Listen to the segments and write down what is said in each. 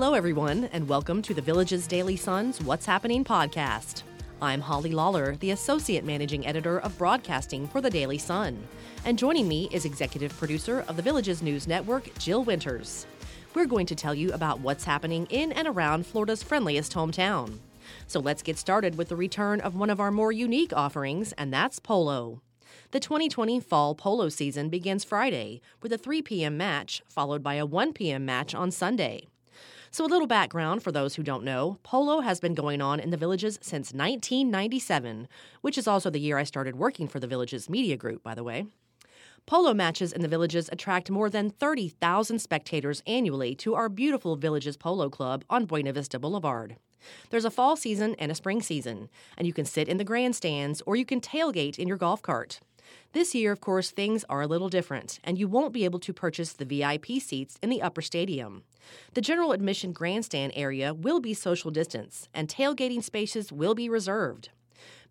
Hello, everyone, and welcome to the Village's Daily Sun's What's Happening podcast. I'm Holly Lawler, the Associate Managing Editor of Broadcasting for the Daily Sun. And joining me is Executive Producer of the Village's News Network, Jill Winters. We're going to tell you about what's happening in and around Florida's friendliest hometown. So let's get started with the return of one of our more unique offerings, and that's polo. The 2020 fall polo season begins Friday with a 3 p.m. match, followed by a 1 p.m. match on Sunday. So, a little background for those who don't know polo has been going on in the villages since 1997, which is also the year I started working for the villages media group, by the way. Polo matches in the villages attract more than 30,000 spectators annually to our beautiful Villages Polo Club on Buena Vista Boulevard. There's a fall season and a spring season, and you can sit in the grandstands or you can tailgate in your golf cart. This year, of course, things are a little different, and you won't be able to purchase the VIP seats in the upper stadium. The general admission grandstand area will be social distance, and tailgating spaces will be reserved.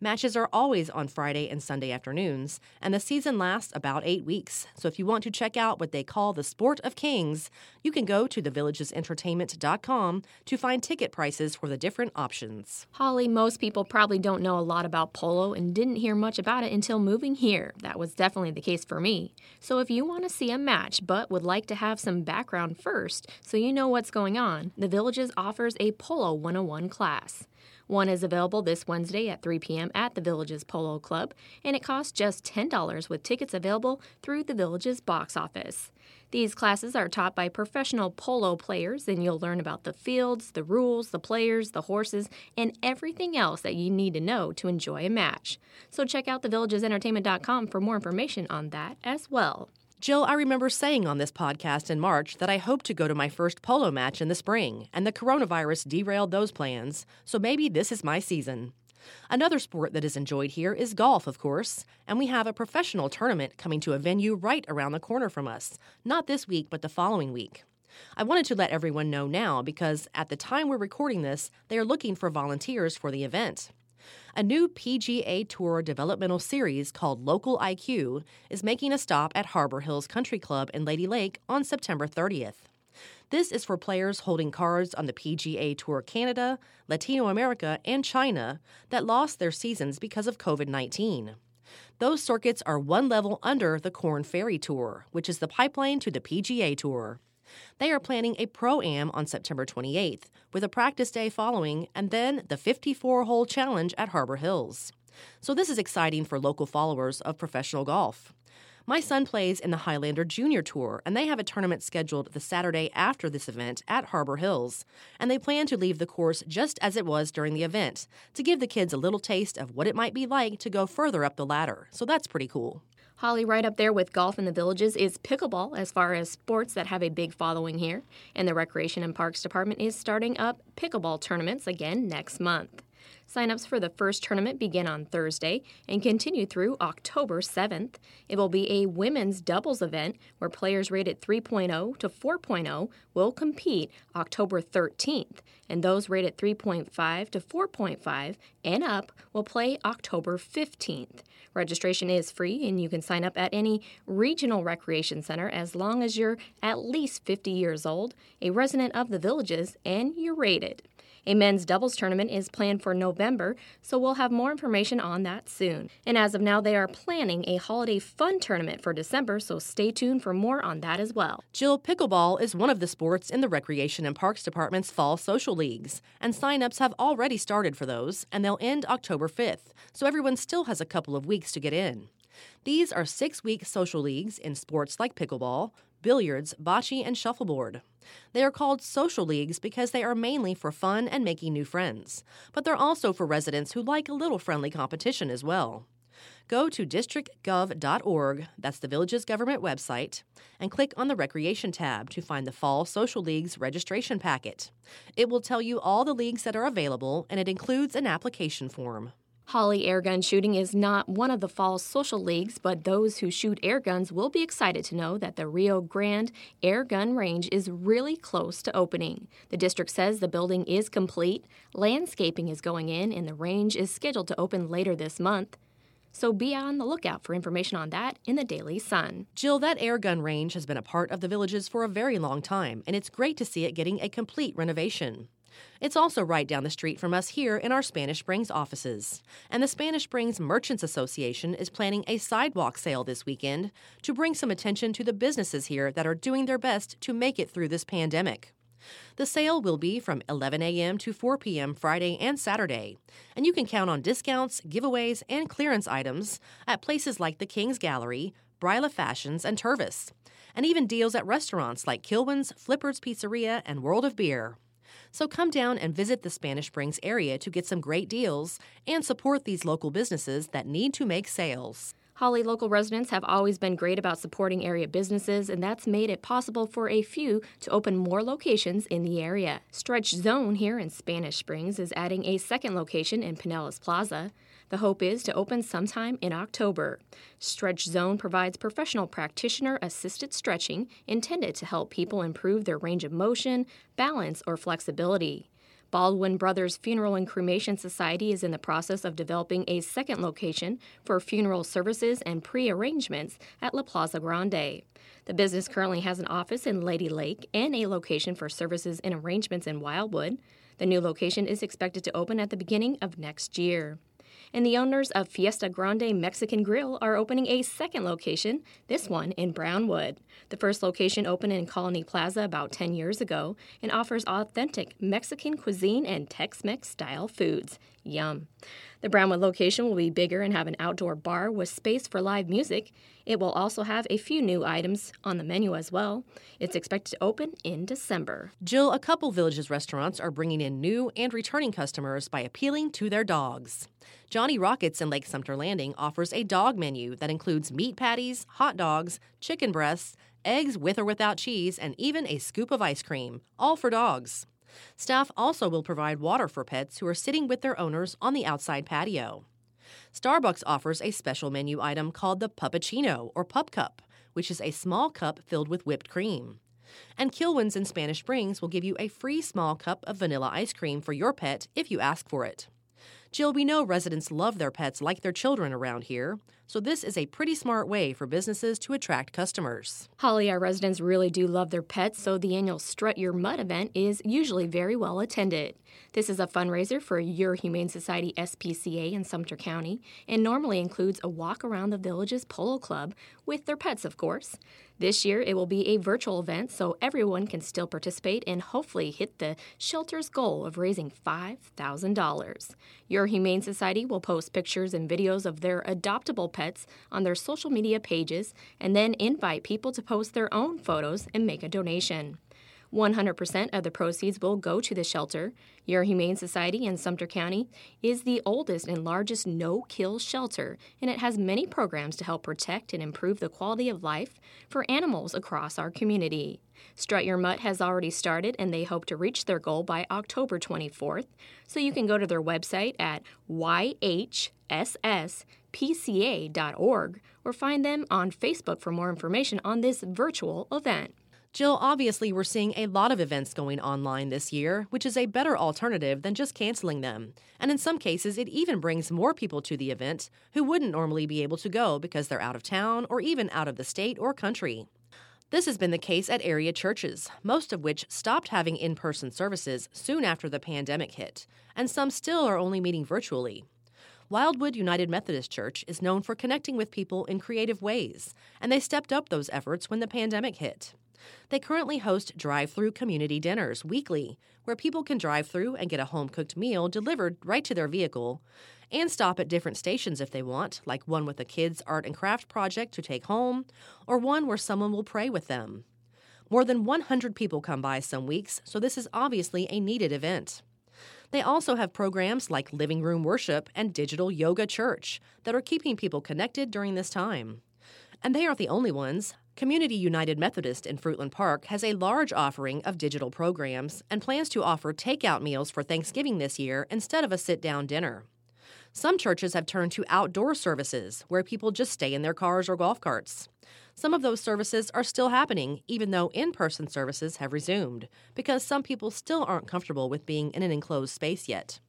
Matches are always on Friday and Sunday afternoons, and the season lasts about eight weeks. So if you want to check out what they call the Sport of Kings, you can go to thevillagesentertainment.com to find ticket prices for the different options. Holly, most people probably don't know a lot about polo and didn't hear much about it until moving here. That was definitely the case for me. So if you want to see a match but would like to have some background first so you know what's going on, the Villages offers a Polo 101 class. One is available this Wednesday at 3 p.m. at the Villages Polo Club, and it costs just $10 with tickets available through the Villages box office. These classes are taught by professional polo players, and you'll learn about the fields, the rules, the players, the horses, and everything else that you need to know to enjoy a match. So check out thevillagesentertainment.com for more information on that as well. Jill, I remember saying on this podcast in March that I hoped to go to my first polo match in the spring, and the coronavirus derailed those plans, so maybe this is my season. Another sport that is enjoyed here is golf, of course, and we have a professional tournament coming to a venue right around the corner from us, not this week, but the following week. I wanted to let everyone know now because at the time we're recording this, they are looking for volunteers for the event. A new PGA Tour developmental series called Local IQ is making a stop at Harbor Hills Country Club in Lady Lake on September 30th. This is for players holding cards on the PGA Tour Canada, Latinoamérica, and China that lost their seasons because of COVID 19. Those circuits are one level under the Korn Ferry Tour, which is the pipeline to the PGA Tour. They are planning a pro am on September 28th, with a practice day following, and then the 54 hole challenge at Harbor Hills. So, this is exciting for local followers of professional golf. My son plays in the Highlander Junior Tour, and they have a tournament scheduled the Saturday after this event at Harbor Hills. And they plan to leave the course just as it was during the event to give the kids a little taste of what it might be like to go further up the ladder. So that's pretty cool. Holly, right up there with golf in the villages is pickleball, as far as sports that have a big following here. And the Recreation and Parks Department is starting up pickleball tournaments again next month. Sign-ups for the first tournament begin on Thursday and continue through October 7th. It will be a women's doubles event where players rated 3.0 to 4.0 will compete October 13th, and those rated 3.5 to 4.5 and up will play October 15th. Registration is free and you can sign up at any regional recreation center as long as you're at least 50 years old, a resident of the villages, and you're rated. A men's doubles tournament is planned for November, so we'll have more information on that soon. And as of now, they are planning a holiday fun tournament for December, so stay tuned for more on that as well. Jill, pickleball is one of the sports in the Recreation and Parks Department's fall social leagues, and sign-ups have already started for those, and they'll end October 5th, so everyone still has a couple of weeks to get in. These are six week social leagues in sports like pickleball, billiards, bocce, and shuffleboard. They are called social leagues because they are mainly for fun and making new friends, but they're also for residents who like a little friendly competition as well. Go to districtgov.org, that's the village's government website, and click on the Recreation tab to find the Fall Social Leagues registration packet. It will tell you all the leagues that are available, and it includes an application form. Holly airgun shooting is not one of the fall's social leagues, but those who shoot airguns will be excited to know that the Rio Grande air gun range is really close to opening. The district says the building is complete, landscaping is going in, and the range is scheduled to open later this month. So be on the lookout for information on that in the Daily Sun. Jill, that air gun range has been a part of the villages for a very long time, and it's great to see it getting a complete renovation. It's also right down the street from us here in our Spanish Springs offices. And the Spanish Springs Merchants Association is planning a sidewalk sale this weekend to bring some attention to the businesses here that are doing their best to make it through this pandemic. The sale will be from 11 a.m. to 4 p.m. Friday and Saturday, and you can count on discounts, giveaways, and clearance items at places like the King's Gallery, Bryla Fashions, and Tervis, and even deals at restaurants like Kilwins, Flipper's Pizzeria, and World of Beer. So come down and visit the Spanish Springs area to get some great deals and support these local businesses that need to make sales. Holly local residents have always been great about supporting area businesses, and that's made it possible for a few to open more locations in the area. Stretch Zone here in Spanish Springs is adding a second location in Pinellas Plaza. The hope is to open sometime in October. Stretch Zone provides professional practitioner assisted stretching intended to help people improve their range of motion, balance, or flexibility. Baldwin Brothers Funeral and Cremation Society is in the process of developing a second location for funeral services and pre arrangements at La Plaza Grande. The business currently has an office in Lady Lake and a location for services and arrangements in Wildwood. The new location is expected to open at the beginning of next year and the owners of Fiesta Grande Mexican Grill are opening a second location, this one in Brownwood. The first location opened in Colony Plaza about 10 years ago and offers authentic Mexican cuisine and Tex Mex style foods. Yum. The Brownwood location will be bigger and have an outdoor bar with space for live music. It will also have a few new items on the menu as well. It's expected to open in December. Jill, a couple villages restaurants are bringing in new and returning customers by appealing to their dogs. Johnny Rockets in Lake Sumter Landing offers a dog menu that includes meat patties, hot dogs, chicken breasts, eggs with or without cheese, and even a scoop of ice cream, all for dogs. Staff also will provide water for pets who are sitting with their owners on the outside patio. Starbucks offers a special menu item called the Puppuccino or Pup Cup, which is a small cup filled with whipped cream. And Kilwins in Spanish Springs will give you a free small cup of vanilla ice cream for your pet if you ask for it. Jill, we know residents love their pets like their children around here, so this is a pretty smart way for businesses to attract customers. Holly, our residents really do love their pets, so the annual Strut Your Mutt event is usually very well attended. This is a fundraiser for Your Humane Society SPCA in Sumter County and normally includes a walk around the village's polo club with their pets, of course. This year, it will be a virtual event, so everyone can still participate and hopefully hit the shelter's goal of raising $5,000. Your Humane Society will post pictures and videos of their adoptable pets on their social media pages and then invite people to post their own photos and make a donation. 100% of the proceeds will go to the shelter. Your Humane Society in Sumter County is the oldest and largest no kill shelter, and it has many programs to help protect and improve the quality of life for animals across our community. Strut Your Mutt has already started, and they hope to reach their goal by October 24th. So you can go to their website at yhsspca.org or find them on Facebook for more information on this virtual event. Jill, obviously, we're seeing a lot of events going online this year, which is a better alternative than just canceling them. And in some cases, it even brings more people to the event who wouldn't normally be able to go because they're out of town or even out of the state or country. This has been the case at area churches, most of which stopped having in person services soon after the pandemic hit, and some still are only meeting virtually. Wildwood United Methodist Church is known for connecting with people in creative ways, and they stepped up those efforts when the pandemic hit. They currently host drive through community dinners weekly, where people can drive through and get a home cooked meal delivered right to their vehicle, and stop at different stations if they want, like one with a kids' art and craft project to take home, or one where someone will pray with them. More than 100 people come by some weeks, so this is obviously a needed event. They also have programs like Living Room Worship and Digital Yoga Church that are keeping people connected during this time. And they aren't the only ones. Community United Methodist in Fruitland Park has a large offering of digital programs and plans to offer takeout meals for Thanksgiving this year instead of a sit down dinner. Some churches have turned to outdoor services where people just stay in their cars or golf carts. Some of those services are still happening, even though in person services have resumed, because some people still aren't comfortable with being in an enclosed space yet.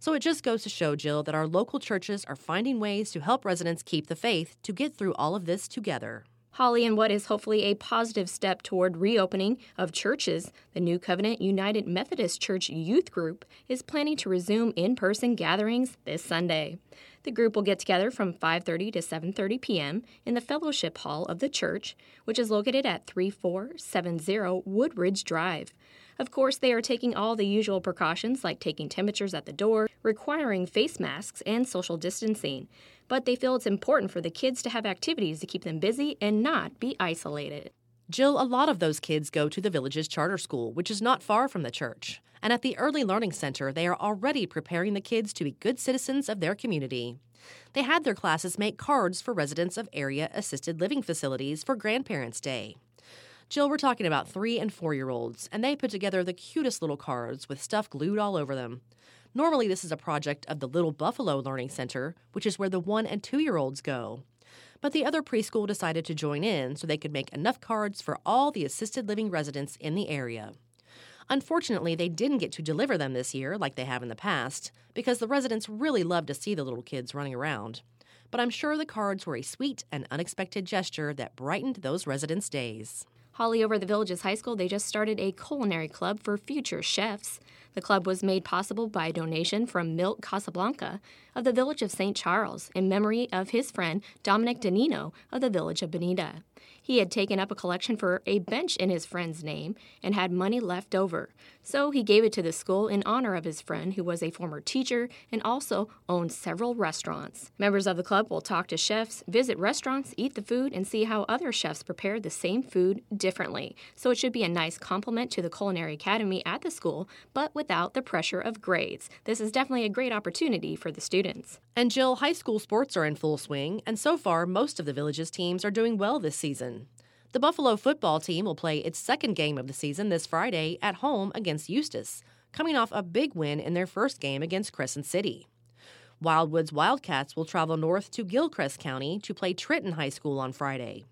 So it just goes to show, Jill, that our local churches are finding ways to help residents keep the faith to get through all of this together. Holly, in what is hopefully a positive step toward reopening of churches, the New Covenant United Methodist Church Youth Group is planning to resume in-person gatherings this Sunday. The group will get together from 5:30 to 7:30 p.m. in the fellowship hall of the church, which is located at 3470 Woodridge Drive. Of course, they are taking all the usual precautions like taking temperatures at the door, requiring face masks, and social distancing. But they feel it's important for the kids to have activities to keep them busy and not be isolated. Jill, a lot of those kids go to the village's charter school, which is not far from the church. And at the Early Learning Center, they are already preparing the kids to be good citizens of their community. They had their classes make cards for residents of area assisted living facilities for Grandparents' Day. Jill, we're talking about three and four year olds, and they put together the cutest little cards with stuff glued all over them. Normally, this is a project of the Little Buffalo Learning Center, which is where the one and two year olds go. But the other preschool decided to join in so they could make enough cards for all the assisted living residents in the area. Unfortunately, they didn't get to deliver them this year like they have in the past because the residents really love to see the little kids running around. But I'm sure the cards were a sweet and unexpected gesture that brightened those residents' days. Holly over the Villages High School, they just started a culinary club for future chefs. The club was made possible by a donation from Milt Casablanca of the village of St. Charles in memory of his friend Dominic Danino of the village of Bonita. He had taken up a collection for a bench in his friend's name and had money left over. So he gave it to the school in honor of his friend, who was a former teacher and also owned several restaurants. Members of the club will talk to chefs, visit restaurants, eat the food, and see how other chefs prepare the same food differently. So it should be a nice complement to the Culinary Academy at the school, but without the pressure of grades. This is definitely a great opportunity for the students. And Jill, high school sports are in full swing, and so far, most of the village's teams are doing well this season. The Buffalo football team will play its second game of the season this Friday at home against Eustis, coming off a big win in their first game against Crescent City. Wildwood's Wildcats will travel north to Gilchrist County to play Trenton High School on Friday.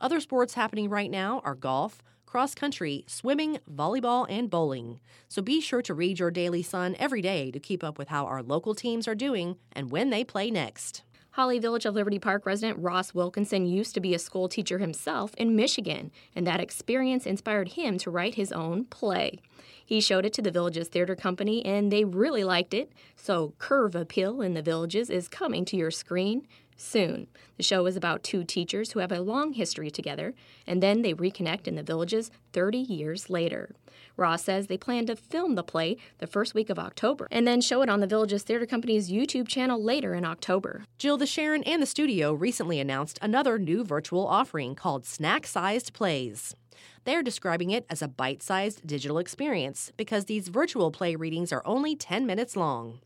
Other sports happening right now are golf, cross country, swimming, volleyball, and bowling. So be sure to read your Daily Sun every day to keep up with how our local teams are doing and when they play next. Holly Village of Liberty Park resident Ross Wilkinson used to be a school teacher himself in Michigan, and that experience inspired him to write his own play. He showed it to the Villages Theater Company, and they really liked it. So, Curve Appeal in the Villages is coming to your screen soon. The show is about two teachers who have a long history together, and then they reconnect in the Villages 30 years later. Ross says they plan to film the play the first week of October and then show it on the Villages Theater Company's YouTube channel later in October. Jill the Sharon and the studio recently announced another new virtual offering called Snack Sized Plays. They're describing it as a bite sized digital experience because these virtual play readings are only 10 minutes long.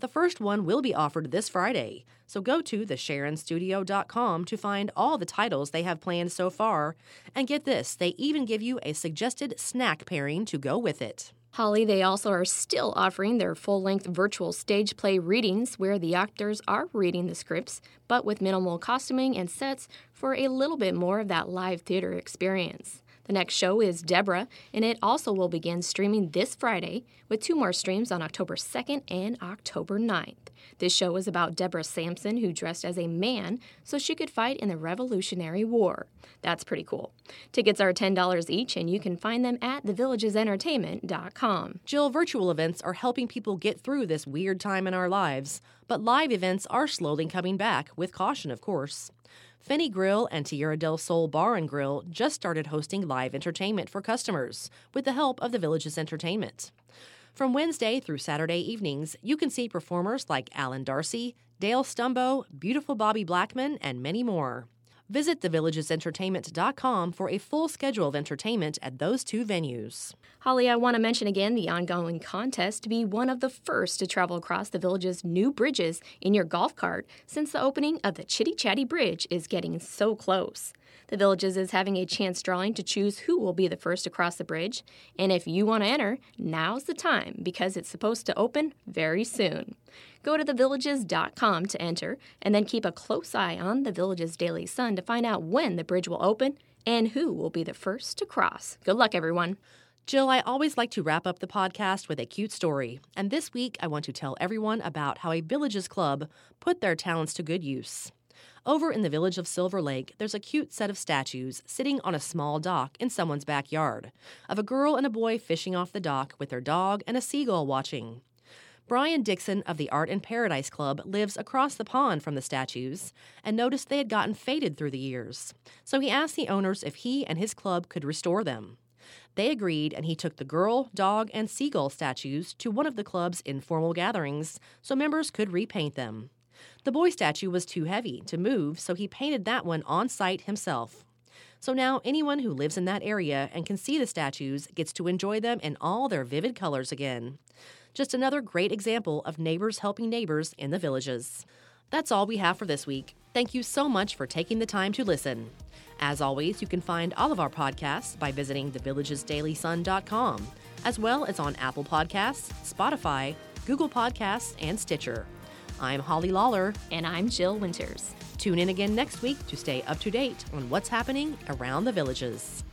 The first one will be offered this Friday, so go to thesharonstudio.com to find all the titles they have planned so far. And get this, they even give you a suggested snack pairing to go with it. Holly, they also are still offering their full length virtual stage play readings where the actors are reading the scripts, but with minimal costuming and sets for a little bit more of that live theater experience. The next show is Deborah, and it also will begin streaming this Friday with two more streams on October 2nd and October 9th. This show is about Deborah Sampson, who dressed as a man so she could fight in the Revolutionary War. That's pretty cool. Tickets are $10 each, and you can find them at thevillagesentertainment.com. Jill, virtual events are helping people get through this weird time in our lives, but live events are slowly coming back, with caution, of course. Fenney Grill and Tierra del Sol Bar and Grill just started hosting live entertainment for customers with the help of the Village's Entertainment. From Wednesday through Saturday evenings, you can see performers like Alan Darcy, Dale Stumbo, Beautiful Bobby Blackman, and many more. Visit thevillagesentertainment.com for a full schedule of entertainment at those two venues. Holly, I want to mention again the ongoing contest to be one of the first to travel across the village's new bridges in your golf cart since the opening of the Chitty Chatty Bridge is getting so close. The Villages is having a chance drawing to choose who will be the first to cross the bridge, and if you want to enter, now's the time because it's supposed to open very soon. Go to thevillages.com to enter, and then keep a close eye on the Villages Daily Sun to find out when the bridge will open and who will be the first to cross. Good luck, everyone. Jill, I always like to wrap up the podcast with a cute story, and this week I want to tell everyone about how a Villages Club put their talents to good use. Over in the village of Silver Lake, there's a cute set of statues sitting on a small dock in someone's backyard of a girl and a boy fishing off the dock with their dog and a seagull watching. Brian Dixon of the Art in Paradise Club lives across the pond from the statues and noticed they had gotten faded through the years. So he asked the owners if he and his club could restore them. They agreed, and he took the girl, dog, and seagull statues to one of the club's informal gatherings so members could repaint them. The boy statue was too heavy to move, so he painted that one on site himself. So now anyone who lives in that area and can see the statues gets to enjoy them in all their vivid colors again. Just another great example of neighbors helping neighbors in the villages. That's all we have for this week. Thank you so much for taking the time to listen. As always, you can find all of our podcasts by visiting thevillagesdailysun.com, as well as on Apple Podcasts, Spotify, Google Podcasts, and Stitcher. I'm Holly Lawler. And I'm Jill Winters. Tune in again next week to stay up to date on what's happening around the villages.